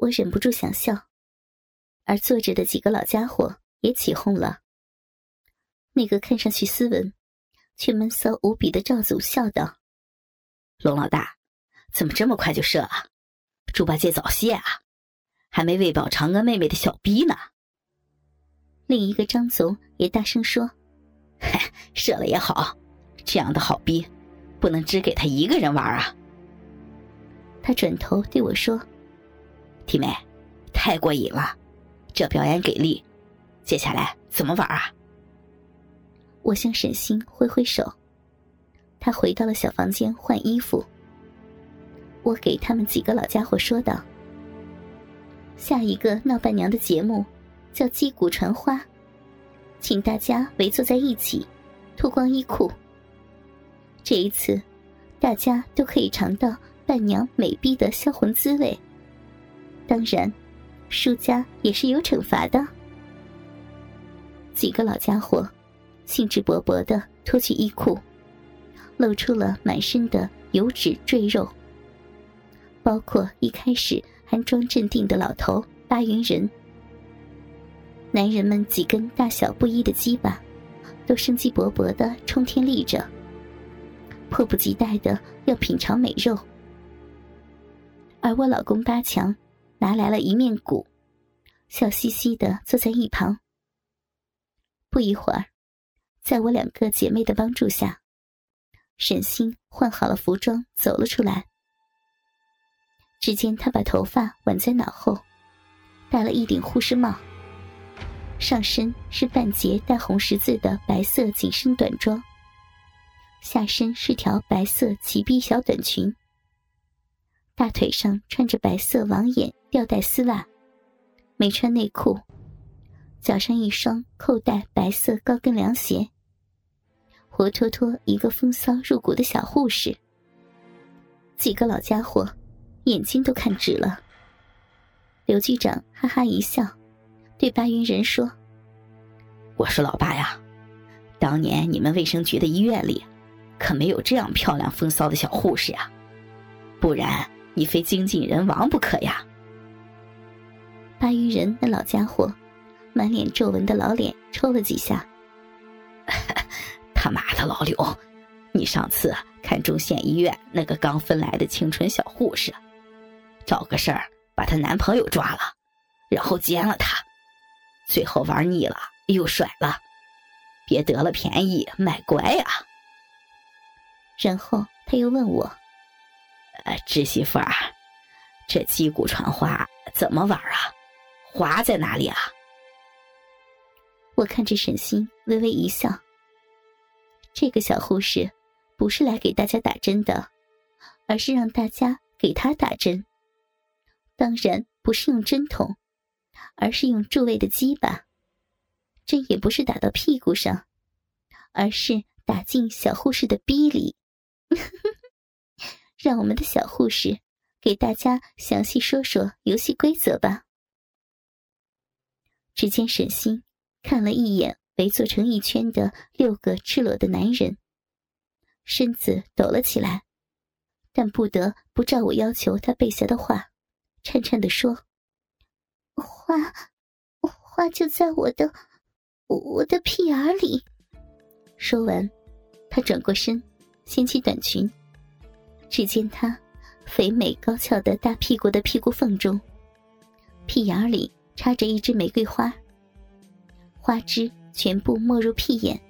我忍不住想笑，而坐着的几个老家伙也起哄了。那个看上去斯文，却闷骚无比的赵总笑道：“龙老大，怎么这么快就射啊？猪八戒早泄啊，还没喂饱嫦娥妹妹的小逼呢。”另一个张总也大声说：“射了也好，这样的好逼，不能只给他一个人玩啊。”他转头对我说。弟妹，太过瘾了，这表演给力，接下来怎么玩啊？我向沈星挥挥手，他回到了小房间换衣服。我给他们几个老家伙说道：“下一个闹伴娘的节目叫击鼓传花，请大家围坐在一起，脱光衣裤。这一次，大家都可以尝到伴娘美逼的销魂滋味。”当然，输家也是有惩罚的。几个老家伙兴致勃勃的脱去衣裤，露出了满身的油脂赘肉，包括一开始还装镇定的老头八云人。男人们几根大小不一的鸡巴，都生机勃勃的冲天立着，迫不及待的要品尝美肉。而我老公八强。拿来了一面鼓，笑嘻嘻的坐在一旁。不一会儿，在我两个姐妹的帮助下，沈星换好了服装走了出来。只见他把头发挽在脑后，戴了一顶护士帽，上身是半截带红十字的白色紧身短装，下身是条白色齐臂小短裙。大腿上穿着白色网眼吊带丝袜，没穿内裤，脚上一双扣带白色高跟凉鞋，活脱脱一个风骚入骨的小护士。几个老家伙眼睛都看直了。刘局长哈哈一笑，对白云人说：“我说老爸呀，当年你们卫生局的医院里，可没有这样漂亮风骚的小护士呀，不然。”你非精尽人亡不可呀！巴渝人那老家伙，满脸皱纹的老脸抽了几下。他妈的老刘，你上次看中县医院那个刚分来的清纯小护士，找个事儿把她男朋友抓了，然后奸了她，最后玩腻了又甩了，别得了便宜卖乖呀！然后他又问我。侄媳妇儿，这击鼓传花怎么玩啊？花在哪里啊？我看着沈星微微一笑。这个小护士不是来给大家打针的，而是让大家给她打针。当然不是用针筒，而是用助位的鸡巴。针也不是打到屁股上，而是打进小护士的逼里。让我们的小护士给大家详细说说游戏规则吧。只见沈星看了一眼围坐成一圈的六个赤裸的男人，身子抖了起来，但不得不照我要求他背下的话，颤颤的说：“花，花就在我的我的屁眼里。”说完，他转过身，掀起短裙。只见他肥美高翘的大屁股的屁股缝中，屁眼里插着一支玫瑰花，花枝全部没入屁眼，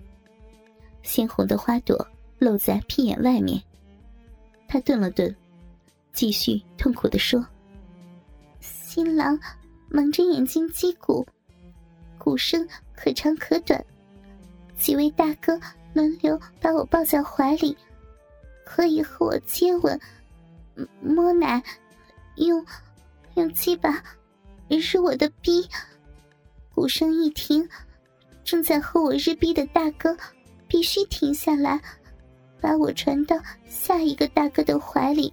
鲜红的花朵露在屁眼外面。他顿了顿，继续痛苦的说：“新郎蒙着眼睛击鼓，鼓声可长可短，几位大哥轮流把我抱在怀里。”可以和我接吻、摸奶，用用鸡巴日我的逼。鼓声一停，正在和我日逼的大哥必须停下来，把我传到下一个大哥的怀里，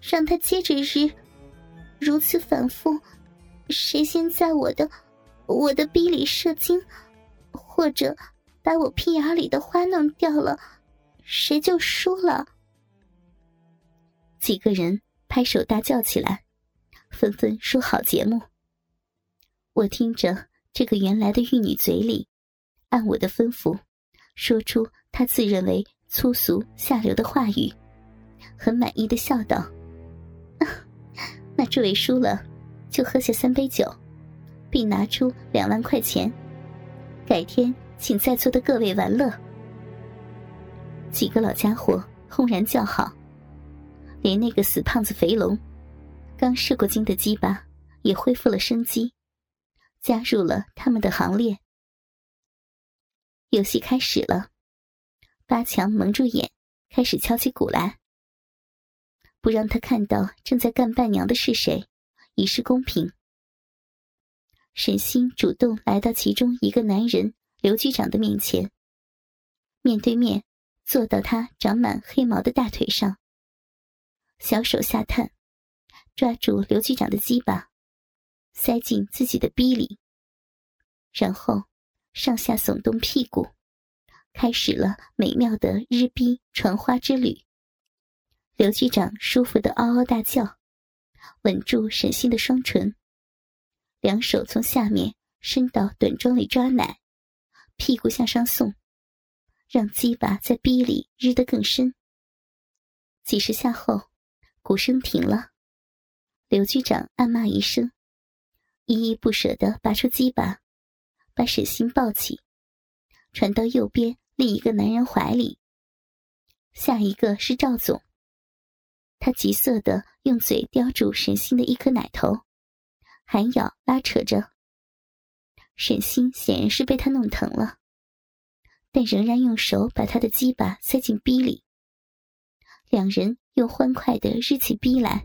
让他接着日。如此反复，谁先在我的我的逼里射精，或者把我屁眼里的花弄掉了，谁就输了。几个人拍手大叫起来，纷纷说好节目。我听着这个原来的玉女嘴里，按我的吩咐，说出她自认为粗俗下流的话语，很满意的笑道：“ 那这位输了，就喝下三杯酒，并拿出两万块钱，改天请在座的各位玩乐。”几个老家伙轰然叫好，连那个死胖子肥龙，刚射过精的鸡巴也恢复了生机。加入了他们的行列。游戏开始了，八强蒙住眼，开始敲起鼓来。不让他看到正在干伴娘的是谁，以示公平。沈星主动来到其中一个男人刘局长的面前，面对面坐到他长满黑毛的大腿上，小手下探，抓住刘局长的鸡巴。塞进自己的逼里，然后上下耸动屁股，开始了美妙的日逼传花之旅。刘局长舒服的嗷嗷大叫，稳住沈星的双唇，两手从下面伸到短装里抓奶，屁股向上送，让鸡巴在逼里日得更深。几十下后，鼓声停了，刘局长暗骂一声。依依不舍地拔出鸡巴，把沈星抱起，传到右边另一个男人怀里。下一个是赵总，他急色地用嘴叼住沈星的一颗奶头，含咬拉扯着。沈星显然是被他弄疼了，但仍然用手把他的鸡巴塞进逼里。两人又欢快地日起逼来。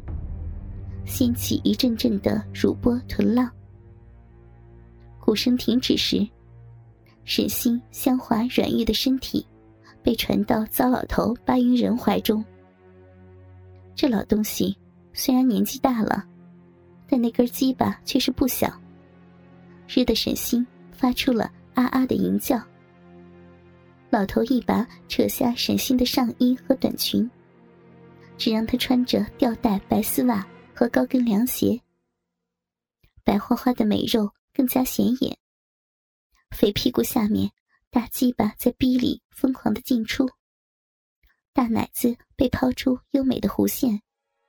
掀起一阵阵的乳波臀浪。鼓声停止时，沈星香滑软玉的身体被传到糟老头巴云人怀中。这老东西虽然年纪大了，但那根鸡巴却是不小，日的沈星发出了啊啊的吟叫。老头一把扯下沈星的上衣和短裙，只让她穿着吊带白丝袜。和高跟凉鞋，白花花的美肉更加显眼。肥屁股下面，大鸡巴在逼里疯狂的进出，大奶子被抛出优美的弧线，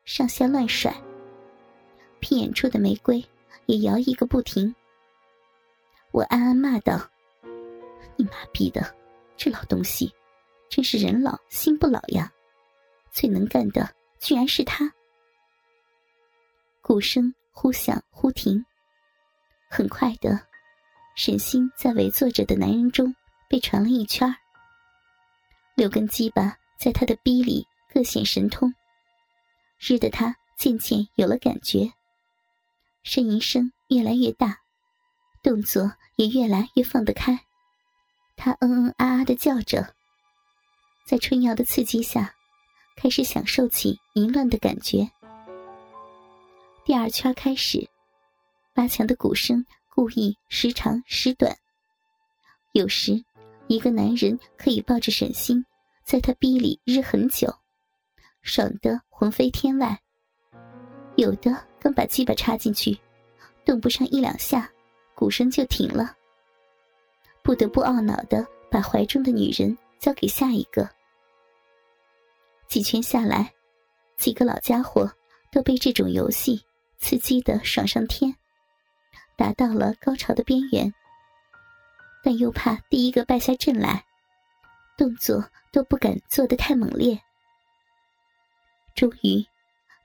上下乱甩。屁眼处的玫瑰也摇一个不停。我暗暗骂道：“你妈逼的，这老东西，真是人老心不老呀！最能干的居然是他。”鼓声忽响忽停，很快的，沈星在围坐着的男人中被传了一圈六根鸡巴在他的逼里各显神通，日得他渐渐有了感觉。呻吟声越来越大，动作也越来越放得开。他嗯嗯啊啊的叫着，在春药的刺激下，开始享受起淫乱的感觉。第二圈开始，八强的鼓声故意时长时短。有时，一个男人可以抱着沈星，在他逼里日很久，爽得魂飞天外；有的刚把鸡巴插进去，动不上一两下，鼓声就停了，不得不懊恼的把怀中的女人交给下一个。几圈下来，几个老家伙都被这种游戏。刺激的爽上天，达到了高潮的边缘，但又怕第一个败下阵来，动作都不敢做得太猛烈。终于，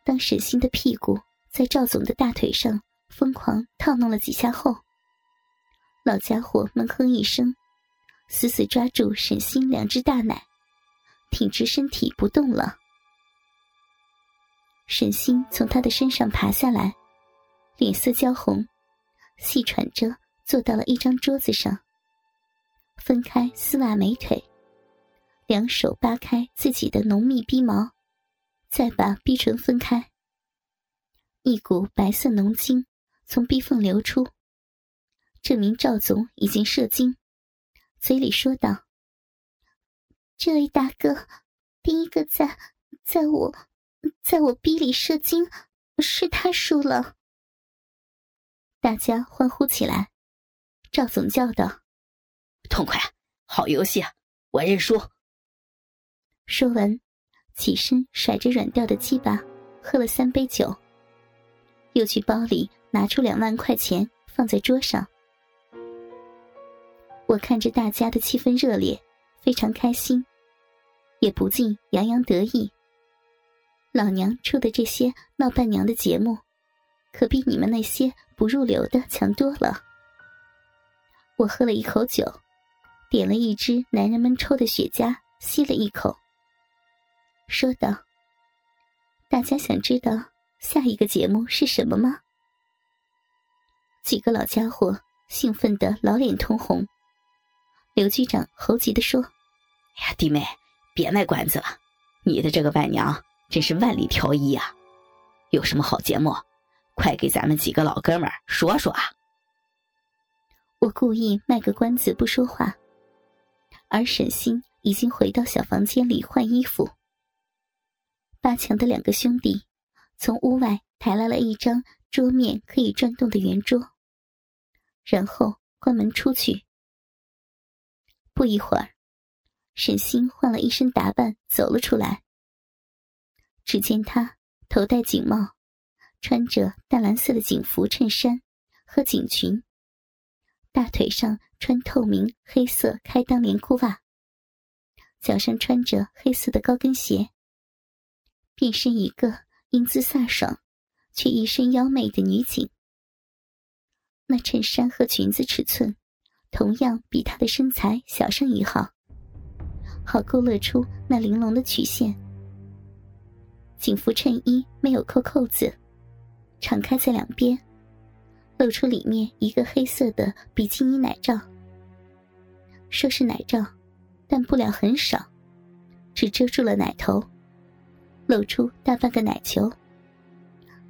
当沈星的屁股在赵总的大腿上疯狂套弄了几下后，老家伙闷哼一声，死死抓住沈星两只大奶，挺直身体不动了。沈星从他的身上爬下来，脸色焦红，细喘着坐到了一张桌子上。分开丝袜美腿，两手扒开自己的浓密逼毛，再把逼唇分开。一股白色浓精从逼缝流出，证明赵总已经射精，嘴里说道：“这位大哥，第一个在，在我。”在我逼里射精，是他输了。大家欢呼起来。赵总叫道：“痛快，好游戏啊，我认输。”说完，起身甩着软掉的鸡巴，喝了三杯酒，又去包里拿出两万块钱放在桌上。我看着大家的气氛热烈，非常开心，也不禁洋洋得意。老娘出的这些闹伴娘的节目，可比你们那些不入流的强多了。我喝了一口酒，点了一支男人们抽的雪茄，吸了一口，说道：“大家想知道下一个节目是什么吗？”几个老家伙兴奋的老脸通红。刘局长猴急的说：“哎呀，弟妹，别卖关子了，你的这个伴娘。”真是万里挑一啊！有什么好节目，快给咱们几个老哥们儿说说啊！我故意卖个关子不说话，而沈星已经回到小房间里换衣服。八强的两个兄弟从屋外抬来了一张桌面可以转动的圆桌，然后关门出去。不一会儿，沈星换了一身打扮走了出来。只见他头戴锦帽，穿着淡蓝色的警服衬衫和锦裙，大腿上穿透明黑色开裆连裤袜，脚上穿着黑色的高跟鞋，变身一个英姿飒爽却一身妖媚的女警。那衬衫和裙子尺寸，同样比她的身材小上一号，好勾勒出那玲珑的曲线。警服衬衣没有扣扣子，敞开在两边，露出里面一个黑色的比基尼奶罩。说是奶罩，但布料很少，只遮住了奶头，露出大半个奶球。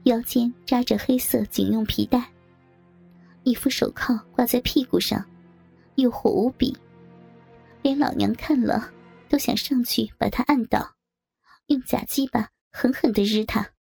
腰间扎着黑色警用皮带，一副手铐挂在屁股上，诱惑无比，连老娘看了都想上去把他按倒，用假鸡巴。狠狠的日他。